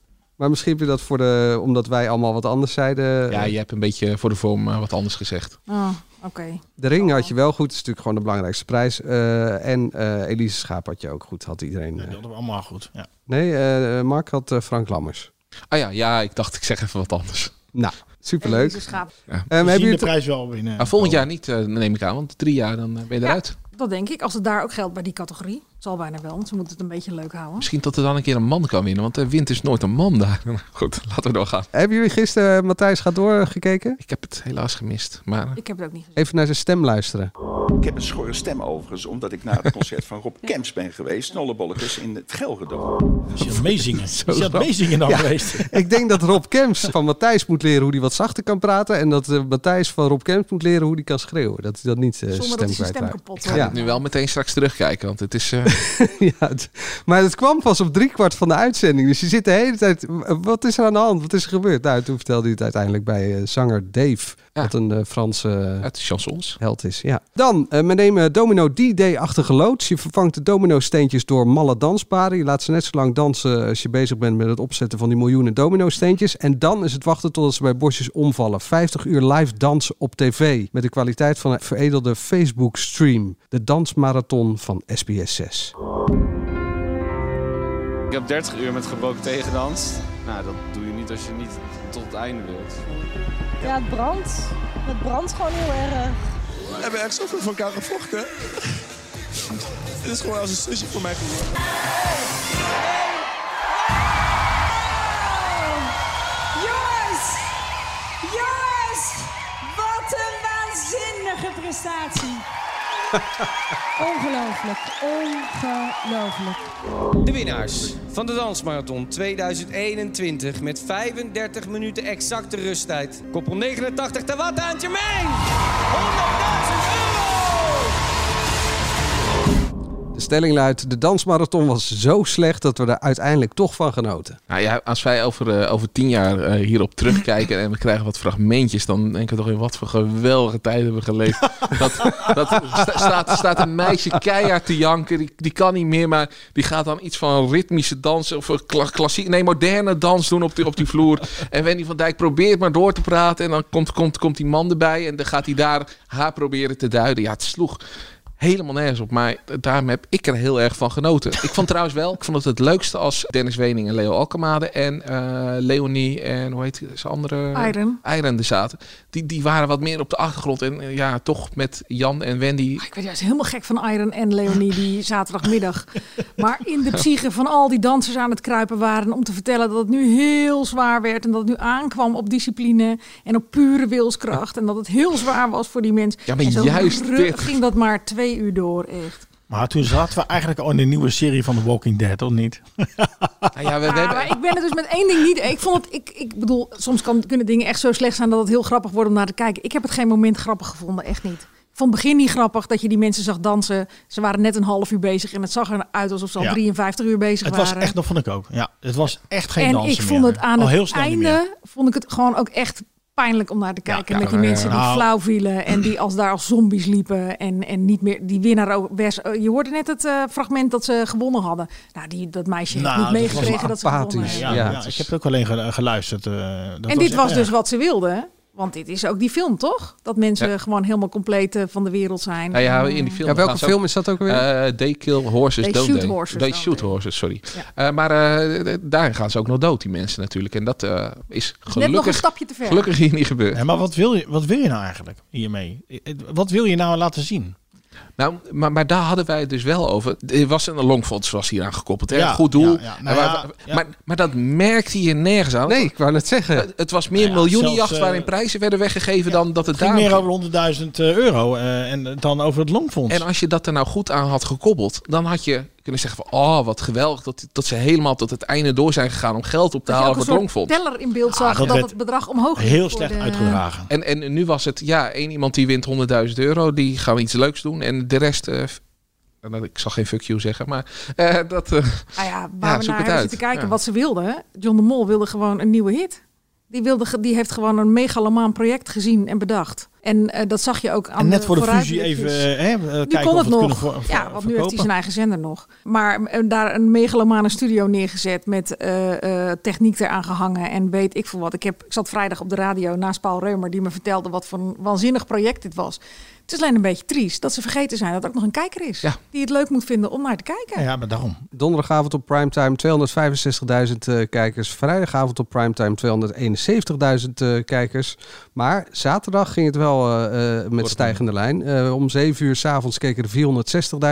Maar misschien heb je dat voor de, omdat wij allemaal wat anders zeiden. Ja, je hebt een beetje voor de vorm uh, wat anders gezegd. Oh, oké. Okay. De ring had je wel goed, dat is natuurlijk gewoon de belangrijkste prijs. Uh, en uh, Elise Schaap had je ook goed, had iedereen. Ja, die hadden we allemaal goed. Ja. Nee, Mark had Frank Lammers. Ah ja, ja, ik dacht ik zeg even wat anders. Nou, superleuk. Ja. Um, hebben jullie de prijs wel winnen? Maar volgend jaar niet, neem ik aan, want drie jaar dan ben je eruit. Ja, dat denk ik. Als het daar ook geldt bij die categorie. Zal bijna wel, want ze moeten het een beetje leuk houden. Misschien dat er dan een keer een man kan winnen, want er wint dus nooit een man daar. Goed, laten we doorgaan. Hebben jullie gisteren Matthijs gaat doorgekeken? Ik heb het helaas gemist, maar... Ik heb het ook niet gezien. Even naar zijn stem luisteren. Ik heb een schorre stem overigens, omdat ik naar het concert van Rob Kemps ben geweest. Snollebolletjes in het Gelredome. Is je meezingen? Is je meezingen dan ja, geweest? ik denk dat Rob Kemps van Matthijs moet leren hoe hij wat zachter kan praten. En dat uh, Matthijs van Rob Kemps moet leren hoe hij kan schreeuwen. Dat hij dat niet uh, Zonder stem dat hij stem kapot Ik ga ja. nu wel meteen straks terugkijken, want het is... Uh... ja, het, maar het kwam pas op driekwart van de uitzending. Dus je zit de hele tijd... Wat is er aan de hand? Wat is er gebeurd? Nou, toen vertelde hij het uiteindelijk bij uh, zanger Dave. Ja. Wat een uh, Franse uh, chansons held is. Ja. Dan, uh, we nemen Domino D-Day-achtige loods. Je vervangt de domino-steentjes door malle dansparen. Je laat ze net zo lang dansen als je bezig bent met het opzetten van die miljoenen domino-steentjes. En dan is het wachten totdat ze bij bosjes omvallen. 50 uur live dansen op tv. Met de kwaliteit van een veredelde Facebook-stream. De dansmarathon van SBS 6. Ik heb 30 uur met gebroken tegendanst. Nou, dat doe je niet als je niet tot het einde wilt. Ja, het brandt. Het brandt gewoon heel erg. We hebben echt zoveel van elkaar gevochten. Het is gewoon als een zusje voor mij geworden. Jongens! Jongens! Wat een waanzinnige prestatie. Ongelooflijk, ongelooflijk. De winnaars van de Dansmarathon 2021 met 35 minuten exacte rusttijd. Koppel 89 Tawata aan Jermaine. 100.000 euro! Stelling luidt, de dansmarathon was zo slecht dat we er uiteindelijk toch van genoten. Nou ja, als wij over, eh, over tien jaar eh, hierop terugkijken en we krijgen wat fragmentjes, dan denken we toch in wat voor geweldige tijden hebben we geleefd. dat, dat sta- staat, staat een meisje keihard te janken, die, die kan niet meer, maar die gaat dan iets van ritmische dans of een kla- klassiek, nee, moderne dans doen op die, op die vloer. En Wendy van Dijk probeert maar door te praten en dan komt, komt, komt die man erbij en dan gaat hij daar haar proberen te duiden. Ja, het sloeg helemaal nergens op. Maar daarom heb ik er heel erg van genoten. Ik vond trouwens wel, ik vond het het leukste als Dennis Wening en Leo Alkemade en eh, Leonie en hoe heet ze andere? Iron. Iron er zaten. Die, die waren wat meer op de achtergrond. En ja, toch met Jan en Wendy. Ik werd juist helemaal gek van Iron en Leonie die zaterdagmiddag. Maar in de psyche van al die dansers aan het kruipen waren om te vertellen dat het nu heel zwaar werd en dat het nu aankwam op discipline en op pure wilskracht en dat het heel zwaar was voor die mensen. Ja, maar juist dit. ging dat maar twee uur door, echt. Maar toen zaten we eigenlijk al in de nieuwe serie van The Walking Dead, of niet? Nou ja, we, maar ik ben het dus met één ding niet. Ik vond het, ik, ik bedoel, soms kan, kunnen dingen echt zo slecht zijn dat het heel grappig wordt om naar te kijken. Ik heb het geen moment grappig gevonden, echt niet. Ik vond het begin niet grappig dat je die mensen zag dansen. Ze waren net een half uur bezig en het zag eruit alsof ze al Ja. 53 uur bezig Het was waren. echt, dat vond ik ook. Ja, het was echt geen en dansen ik vond meer. het aan Al het einde vond ik het gewoon ook echt pijnlijk om naar te kijken. ja, met die ja, mensen die nou. flauw vielen en die als daar als zombies liepen en, en niet meer die winnaar ook was. Je hoorde net het eh, fragment dat ze gewonnen hadden. Nou, die, dat meisje heeft Nou, niet meegekregen dat ze gewonnen Ja, ik heb ook alleen ge- geluisterd. eh, dat en dit was dus wat ze wilden. Want dit is ook die film, toch? Dat mensen Ja. gewoon helemaal compleet eh, van de wereld zijn. Nou ja, En, in die eh, film. Ja, welke film is dat ook weer? Eh, they kill horses, They don't shoot they? horses, They don't shoot horses, sorry. Eh, maar eh, daarin gaan ze ook nog dood, die mensen natuurlijk. En dat eh, is gelukkig, nog een stapje te ver. gelukkig hier niet gebeurd. Ja, maar wat wil, je, wat wil je nou eigenlijk hiermee? Wat wil je nou laten zien? Nou, maar, maar daar hadden wij het dus wel over. Er was een longfonds was hier aan gekoppeld. Hè? Ja, Goed doel. ja, ja. Nou. Maar, maar dat merkte je nergens aan. Nee, ik wou net zeggen. Het, het was meer Nou ja, miljoenenjacht zelfs, eh, waarin prijzen werden weggegeven dan dat het Het ging daar meer over 100.000 euro eh, en dan over het Longfonds. En als je dat er nou goed aan had gekoppeld, dan had je kunnen zeggen van, oh, wat geweldig dat, dat ze helemaal tot het einde door zijn gegaan om geld op te Dat halen voor het longfonds. teller in beeld zag dat dat, het bedrag omhoog ging heel slecht de- uitgedragen. En, en nu was het, ja, één iemand die wint 100.000 euro, die gaan iets leuks doen. En de rest, eh, nou, ik zal geen fuck you zeggen, maar eh, dat... eh, Nou ja, waar we zoek naar het hebben uit. zitten kijken Ja. wat ze wilden. John de Mol wilde gewoon een nieuwe hit. Die, wilde, die heeft gewoon een megalomaan project gezien en bedacht. En eh, dat zag je ook aan En net voor de fusie even eh, hè, eh, kijken kon of het we het nog. kunnen voor- ja, want nu heeft hij zijn eigen zender nog. Maar eh, daar een megalomane studio neergezet met eh, eh, techniek eraan gehangen en weet ik veel wat. Ik, heb, ik zat vrijdag op de radio naast Paul Reumer die me vertelde wat voor een waanzinnig project dit was. Het is alleen een beetje triest dat ze vergeten zijn dat er ook nog een kijker is die het leuk moet vinden om naar te kijken. Ja, maar daarom. Donderdagavond op primetime 265.000 eh, kijkers. Vrijdagavond op primetime 271.000 eh, kijkers. Maar zaterdag ging het wel eh, eh, met stijgende lijn. Eh, om 7 uur s'avonds keken er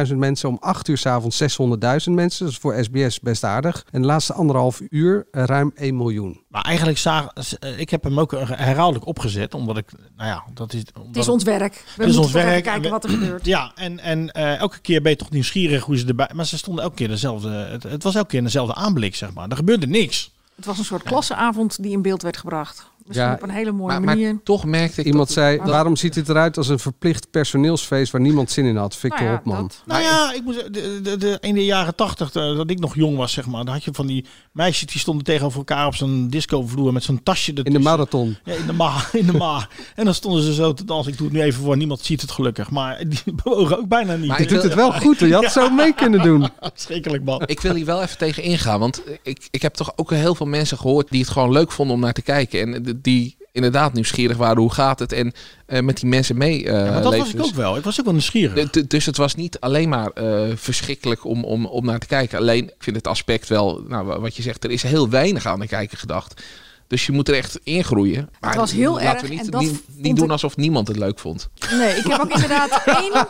460.000 mensen. Om 8 uur s'avonds 600.000 mensen. Dat is voor SBS best aardig. En de laatste anderhalf uur ruim 1 miljoen. Maar eigenlijk zag eh, ik heb hem ook herhaaldelijk opgezet, omdat ik, nou ja, dat is. Het is ons werk. We Het is moeten ons werk. kijken wat er gebeurt. Ja, en, en eh, elke keer ben je toch nieuwsgierig hoe ze erbij. Maar ze stonden elke keer dezelfde. Het, het was elke keer dezelfde aanblik, zeg maar. Er gebeurde niks. Het was een soort klasseavond die in beeld werd gebracht. Misschien Ja, op een hele mooie maar, maar manier. toch merkte ik Iemand zei, dat- waarom ziet het eruit als een verplicht personeelsfeest waar niemand zin in had? Victor Nou ja, Hopman. dat. Nou ja, ik moet zeggen, de, de, de, in de jaren tachtig, eh, dat ik nog jong was, zeg maar. Dan had je van die meisjes die stonden tegenover elkaar op zo'n discovloer met zo'n tasje In de marathon. Ja, in de ma. In de ma. En dan stonden ze zo te dansen. Ik doe het nu even voor, niemand ziet het gelukkig. Maar die bewogen ook bijna niet. Maar Je doet het wel goed hoor. Je had het zo mee kunnen doen. Schrikkelijk man. Ik wil hier wel even tegen ingaan, want ik, ik heb toch ook heel veel mensen gehoord die het gewoon leuk vonden om naar te kijken. En die inderdaad nieuwsgierig waren, hoe gaat het? En eh, met die mensen mee eh Ja, maar dat was ik Dus- ook wel. Ik was ook wel nieuwsgierig. Dus het was niet alleen maar eh, verschrikkelijk om, om, om naar te kijken. Alleen, ik vind het aspect wel, nou, wa- wat je zegt, er is heel weinig aan de kijker gedacht. Dus je moet er echt ingroeien. Maar was heel laten erg we niet, en dat niet, doen alsof niemand het leuk vond. Nee, ik heb ook inderdaad één,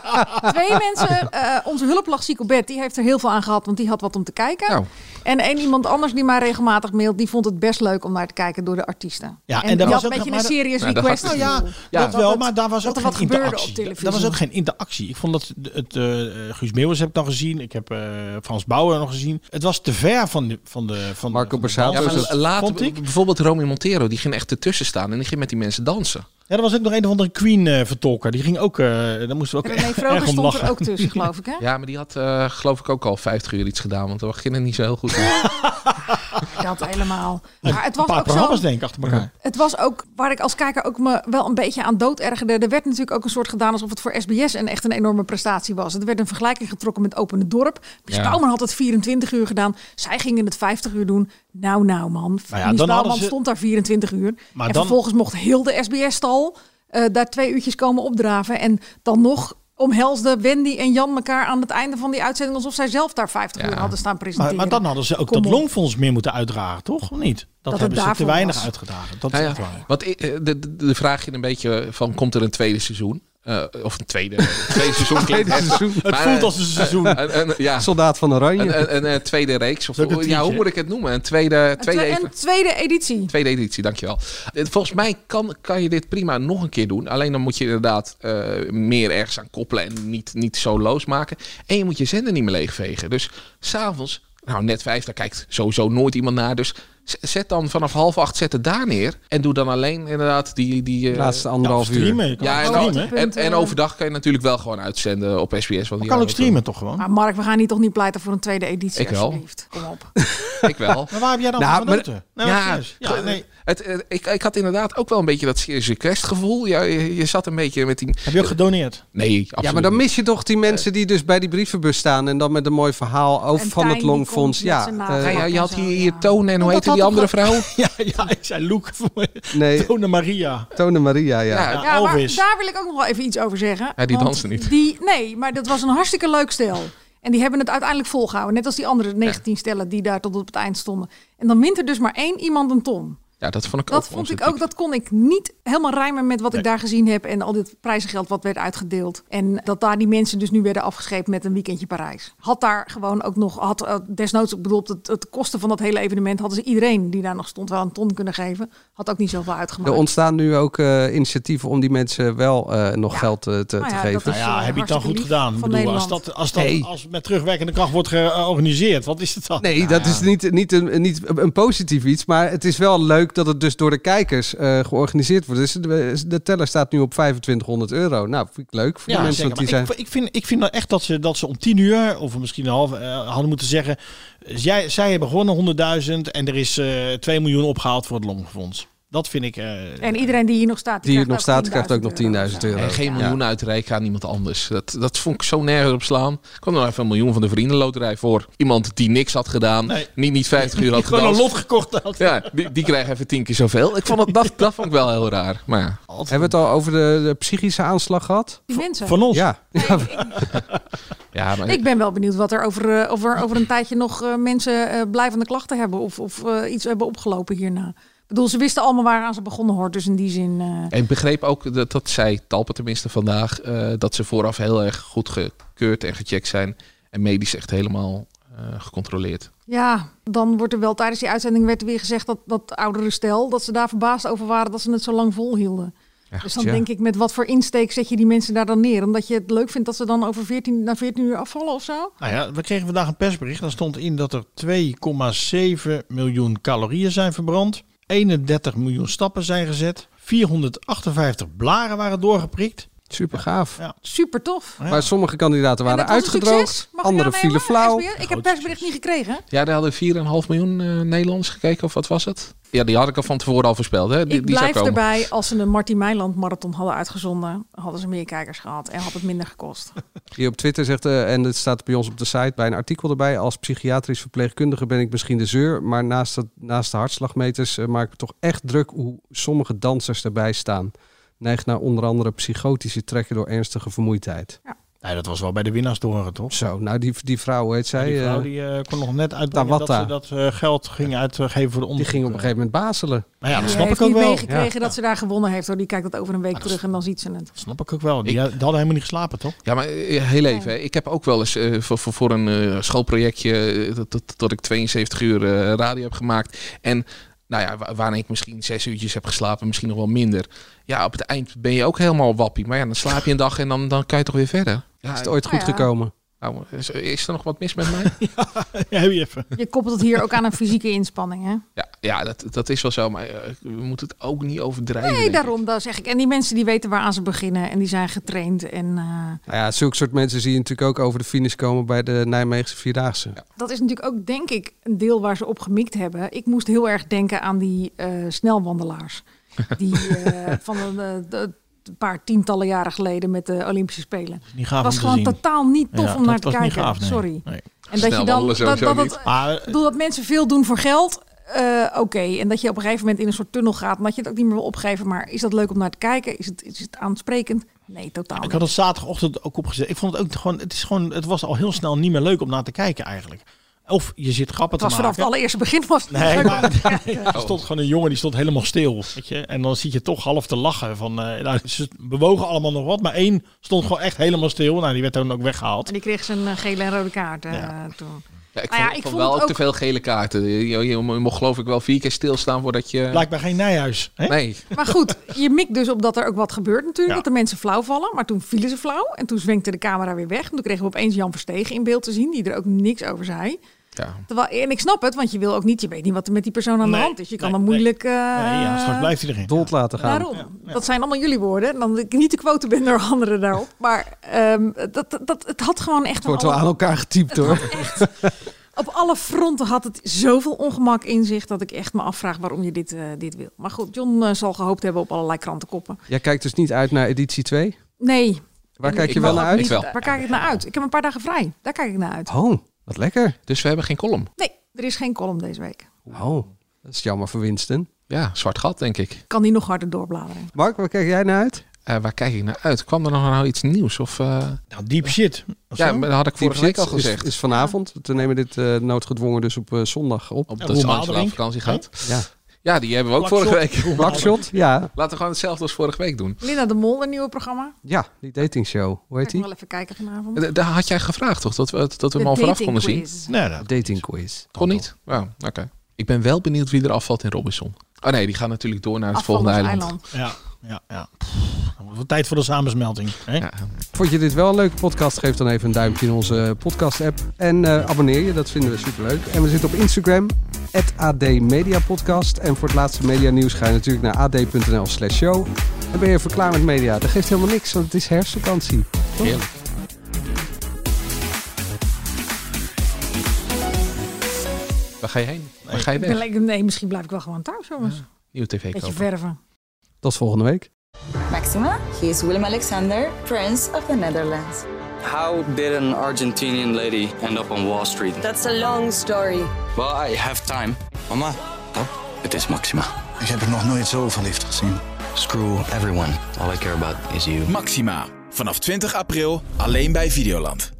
twee mensen. eh, onze hulplag Bed, die heeft er heel veel aan gehad, want die had wat om te kijken. Nou. En één iemand anders die mij regelmatig mailt, die vond het best leuk om naar te kijken door de artiesten. Ja, en, die was ook een beetje maar een dat- serious Nou, dat request. had- nou ja, dat wel, maar daar was dat ook er geen wat op interactie. televisie. Daar was ook geen interactie. Ik vond dat het, eh, Guus Meeuwis heb ik dan gezien. Ik heb eh, Frans Bauer nog gezien. Het was te ver van de van de van Marco Borsato Ja, maar later, vond ik. bijvoorbeeld Romy Montero, die ging echt ertussen staan en die ging met die mensen dansen. Ja, er was ook nog een of andere Queen eh, vertolker. Die ging ook. eh daar moesten we ook René erg Vroger om lachen. er ook tussen, geloof ik. Hè? Ja, maar die had eh, geloof ik ook al 50 uur iets gedaan, want ging er niet zo heel goed. Dat helemaal. Maar het was paar ook programma's zo. denk ik achter elkaar. Het was ook waar ik als kijker ook me wel een beetje aan dood ergerde. Er werd natuurlijk ook een soort gedaan alsof het voor SBS een echt een enorme prestatie was. Er werd een vergelijking getrokken met Opene Dorp. Mies Ja. Had het 24 uur gedaan. Zij gingen het 50 uur doen. Nou, nou man. Nou ja, dan ze- stond daar 24 uur. Maar en dan- vervolgens mocht heel de SBS-stal eh, daar twee uurtjes komen opdraven. En dan nog omhelsden Wendy en Jan elkaar aan het einde van die uitzending... alsof zij zelf daar 50 uur hadden staan presenteren. Maar, maar dan hadden ze ook Kom dat op. longfonds meer moeten uitdragen, toch? Of niet? Dat, hebben ze te weinig was. uitgedragen. Dat Nou is ja, echt waar. Want ik- eh, de, de, de vraag je een beetje van, komt er een tweede seizoen? Eh, of een tweede, tweede seizoen. klinkt Tweede heftig. seizoen. Het Maar, voelt eh, als een seizoen. een- een- ja, Soldaat van Oranje. een, een, een, eh, tweede reeks. Of, ja, hoe moet ik het noemen? Een tweede, Een tweede, twe- een tweede editie. tweede editie, dankjewel. Eh, Volgens mij kan, kan je dit prima nog een keer doen. Alleen dan moet je inderdaad eh, meer ergens aan koppelen en niet, niet zo losmaken. En je moet je zender niet meer leegvegen. Dus s'avonds, nou net vijf, daar kijkt sowieso nooit iemand naar. Dus zet dan vanaf half acht, zet het daar neer. En doe dan alleen inderdaad die... die eh, Laatste anderhalf streamen, je uur. kan ja, en, dan- streamen. en, en overdag kan je natuurlijk wel gewoon uitzenden op SBS. Want die kan ook streamen toch gewoon? Maar Mark, we gaan hier toch niet pleiten voor een tweede editie, Ik wel. alsjeblieft. Kom op. Ik wel. Maar waar heb jij dan Nou, van maar- genoten? Nee, maar ja, ja, nee. het, eh, ik, ik had inderdaad ook wel een beetje dat serious request gevoel. Ja, je, je zat een beetje met die... Heb je ook gedoneerd? Nee, absoluut Ja, maar dan mis je toch die mensen die dus bij die brievenbus staan en dan met een mooi verhaal over En van het die Longfonds. Ja, eh. Ja, ja, je had hier, ja. hier Toon en hoe heette had die andere vrouw? Ja, ja, ik zei Loek. nee, Tone Maria. Tone Maria, ja. Ja, maar daar wil ik ook nog wel even iets over zeggen. Ja, die dansen niet. Die, nee, maar dat was een hartstikke leuk stel. En die hebben het uiteindelijk volgehouden. Net als die andere 19 stellen die daar tot op het eind stonden. En dan wint er dus maar één iemand een ton. Ja, dat vond ik Dat ook vond ik ook, dat kon ik niet helemaal rijmen met wat ik daar gezien heb. En al dit prijzengeld wat werd uitgedeeld. En dat daar die mensen dus nu werden afgescheept met een weekendje Parijs. Had daar gewoon ook nog, had eh, desnoods, ik bedoel, het, het kosten van dat hele evenement hadden ze iedereen die daar nog stond wel een ton kunnen geven. Had ook niet zoveel uitgemaakt. Er ontstaan nu ook eh, initiatieven om die mensen wel eh, nog geld te, Nou te ja, geven. dat Nou is, ja, eh, heb je het dan goed hartstikke gedaan? Ik van bedoel, als dat, als dat als met terugwerkende kracht wordt georganiseerd, wat is het dan? Nee, dat is niet, niet, een, niet een positief iets. Maar het is wel leuk dat het dus door de kijkers eh, georganiseerd wordt. Dus de, de teller staat nu op 2500 euro. Nou, vind ik leuk voor Ja, mensen. zeker. die zijn... ik, ik, vind, ik vind nou echt dat ze, dat ze om tien uur, of misschien een half, eh, hadden moeten zeggen... Zij, zij hebben gewonnen 100.000 en er is eh 2 miljoen opgehaald voor het Longfonds. Dat vind ik... eh, En iedereen die hier nog staat, Die hier nog krijgt staat, krijgt ook nog 10.000 euro. En geen Ja. miljoen uitreiken aan iemand anders. Dat, dat vond ik zo nergens op slaan. Ik kwam nog even een miljoen van de vriendenloterij voor. Iemand die niks had gedaan. Nee. Niet, niet 50 uur had gewoon een lot gekocht had. Ja, die, die krijgt even tien keer zoveel. Ik vond het, dat, dat vond ik wel heel raar. Maar ja. Hebben we het al over de, de psychische aanslag gehad? Die mensen. Van ons. Ja. ja maar Ik ben wel benieuwd wat er over, eh, over, over een tijdje nog eh, mensen eh, blijvende klachten hebben. Of, of iets hebben opgelopen hierna. Bedoel, ze wisten allemaal waaraan ze begonnen hoort. Dus in die zin... eh, ik begreep ook, dat, dat zei Talpa tenminste vandaag, eh, dat ze vooraf heel erg goed gekeurd en gecheckt zijn. En medisch echt helemaal eh, gecontroleerd. Ja, dan wordt er wel tijdens die uitzending werd er weer gezegd dat dat oudere stel, dat ze daar verbaasd over waren dat ze het zo lang volhielden. dus dan denk ik, met wat voor insteek zet je die mensen daar dan neer? Omdat je het leuk vindt dat ze dan over 14, na 14 uur afvallen of zo? Nou ja, we kregen vandaag een persbericht. Daar stond in dat er 2,7 miljoen calorieën zijn verbrand. 31 miljoen stappen zijn gezet. 458 blaren waren doorgeprikt. Super gaaf. Ja. Super tof. Maar sommige kandidaten waren uitgedroogd, aannemen, vielen flauw. Ik heb het persbericht niet gekregen. Ja, daar hadden 4,5 miljoen eh Nederlanders gekeken, of wat was het? Ja, die had ik al van tevoren al voorspeld. Hè? Die, ik die zou blijf komen. erbij, als ze een Martin Meiland marathon hadden uitgezonden, hadden ze meer kijkers gehad en had het minder gekost. Hier op Twitter zegt, eh, en het staat bij ons op de site bij een artikel erbij. Als psychiatrisch verpleegkundige ben ik misschien de zeur. Maar naast, het, naast de hartslagmeters eh, maak ik me toch echt druk hoe sommige dansers erbij staan. Neigt naar onder andere psychotische trekken door ernstige vermoeidheid. Ja. Nee, dat was wel bij de winnaars horen, toch? Zo, nou die, die vrouw, heet zij? die vrouw eh, die eh, kon nog net uitbrengen dat ze dat eh, geld ging uitgeven voor de die onderzoek. ging op een gegeven moment bazelen. Nou ja, dat Die snap heeft ik ook niet wel. meegekregen dat ze daar gewonnen heeft. Hoor. Die kijkt dat over een week terug en dan ziet ze het. Snap ik ook wel. Die, die hadden helemaal niet geslapen, toch? Ja, maar heel even. hè. Ik heb ook wel eens eh, voor, voor, voor een eh, schoolprojectje dat, dat, dat ik 72 uur eh, radio heb gemaakt. En nou ja, wa- waarin ik misschien zes uurtjes heb geslapen, misschien nog wel minder. Ja, op het eind ben je ook helemaal wappie. Maar ja, dan slaap je een dag en dan, dan kan je toch weer verder. Ja, Is het ooit goed ja. gekomen? Nou, is, is er nog wat mis met mij? Ja, heb je even. Je koppelt het hier ook aan een fysieke inspanning. Hè? Ja, ja dat, dat is wel zo. Maar eh, we moeten het ook niet overdrijven. Nee, daarom dat zeg ik. En die mensen die weten waaraan ze beginnen en die zijn getraind. En eh, Nou ja, zulke soort mensen zie je natuurlijk ook over de finish komen bij de Nijmeegse Vierdaagse. dat is natuurlijk ook, denk ik, een deel waar ze op gemikt hebben. Ik moest heel erg denken aan die eh, snelwandelaars. Die eh, van een, de, de- een paar tientallen jaren geleden met de Olympische Spelen. Niet gaaf Het was om te gewoon zien. totaal niet tof Ja, om naar dat te kijken. gaaf, nee. Sorry. Nee. En dat je dan dat, dat, niet. het, Maar, ik bedoel dat mensen veel doen voor geld. eh, Oké, en dat je op een gegeven moment in een soort tunnel gaat, en dat je het ook niet meer wil opgeven. Maar is dat leuk om naar te kijken? Is het, is het aansprekend? Nee, totaal. Ik had het zaterdagochtend ook opgezet. Ik vond het ook gewoon, het is gewoon, het was al heel snel niet meer leuk om naar te kijken eigenlijk. Of je zit grappen Het was te vanaf maken. het allereerste begin was het Nee, maar te er stond gewoon een jongen die stond helemaal stil. Weet je? En dan zit je toch half te lachen. Van, eh, nou, ze bewogen allemaal nog wat, maar één stond gewoon echt helemaal stil. Nou, die werd dan ook weggehaald. En die kreeg zijn eh, gele en rode kaart eh, toen. Ja, ik vond, ja, ik vond vond wel ook ook- te veel gele kaarten. Je, je, je mocht geloof ik wel vier keer stilstaan voordat je... Blijkbaar geen Nijhuis. Hè? Nee. Maar goed, je mikt dus op dat er ook wat gebeurt natuurlijk. Ja. Dat de mensen flauw vallen. Maar toen vielen ze flauw. En toen zwenkte de camera weer weg. En toen kregen we opeens Jan Verstegen in beeld te zien. Die er ook niks over zei. Ja. Terwijl, en ik snap het, want je wil ook niet, je weet niet wat er met die persoon aan de hand is. Je kan nee, dan moeilijk. eh, Nee, ja, straks blijft hij erin. Dood laten gaan. Daarom. Dat zijn allemaal jullie woorden. Dan dat ik niet de quote ben door anderen daarop. Maar ehm, dat, dat, het had gewoon echt. Het wordt wel aan elkaar getypt hoor. Op alle fronten had het zoveel ongemak in zich dat ik echt me afvraag waarom je dit, eh, dit wil. Maar goed, John eh, zal gehoopt hebben op allerlei krantenkoppen. Jij kijkt dus niet uit naar editie 2? Nee. Waar En kijk ik je wel naar uit? niet- Waar kijk ik naar uit? Ik heb een paar dagen vrij. Daar kijk ik naar uit. Oh, wat lekker. Dus we hebben geen column. Nee, er is geen column deze week. Oh, dat is jammer voor Winston. Ja, zwart gat denk ik. Kan die nog harder doorbladeren? Mark, waar kijk jij naar uit? Eh, waar kijk ik naar uit? Kwam er nog nou iets nieuws? Of, eh, Nou, deep shit. Ja, maar dat had ik vorige week al Shit is- gezegd. Is, vanavond. We nemen dit eh, noodgedwongen dus op eh, zondag op. Op Madelink. op vakantie gaat. Ja. Ja, die hebben we ook vorige week. Blackshot, ja. Laten we gewoon hetzelfde als vorige week doen. Linda de Mol, een nieuwe programma. Ja, die datingshow. Hoe heet ik die? wel even kijken vanavond. Eh, Daar had jij gevraagd toch? Dat we, dat we De hem al vooraf konden zien. quiz. Nee, dat, Dating quiz. Kon niet? Ja, oké. Ik ben wel benieuwd wie er afvalt in Robinson. Oh nee, die gaan natuurlijk door naar het volgende eiland. eiland. ja, ja, ja. Dan wordt het tijd voor de samensmelting. Hè? Ja. Vond je dit wel een leuke podcast? Geef dan even een duimpje in onze podcast-app. En eh, abonneer je, dat vinden we superleuk. En we zitten op Instagram, AD Media Podcast. En voor het laatste media nieuws ga je natuurlijk naar ad.nl slash show. En ben je even klaar met media. Dat geeft helemaal niks, want het is herfstvakantie. Toch? Heerlijk. Waar ga je heen? Waar ga je weg? nee, misschien blijf ik wel gewoon thuis, jongens. Nieuwe tv Beetje kopen. verven. Tot volgende week. Maxima, he is Willem Alexander, Prince of the Netherlands. How did an Argentinian lady end up on Wall Street? That's a long story. Well, I have time. Mama, oh, het is Maxima. Ik heb er nog nooit zo verliefd gezien. Screw everyone. All I care about is you. Maxima. Vanaf 20 april alleen bij Videoland.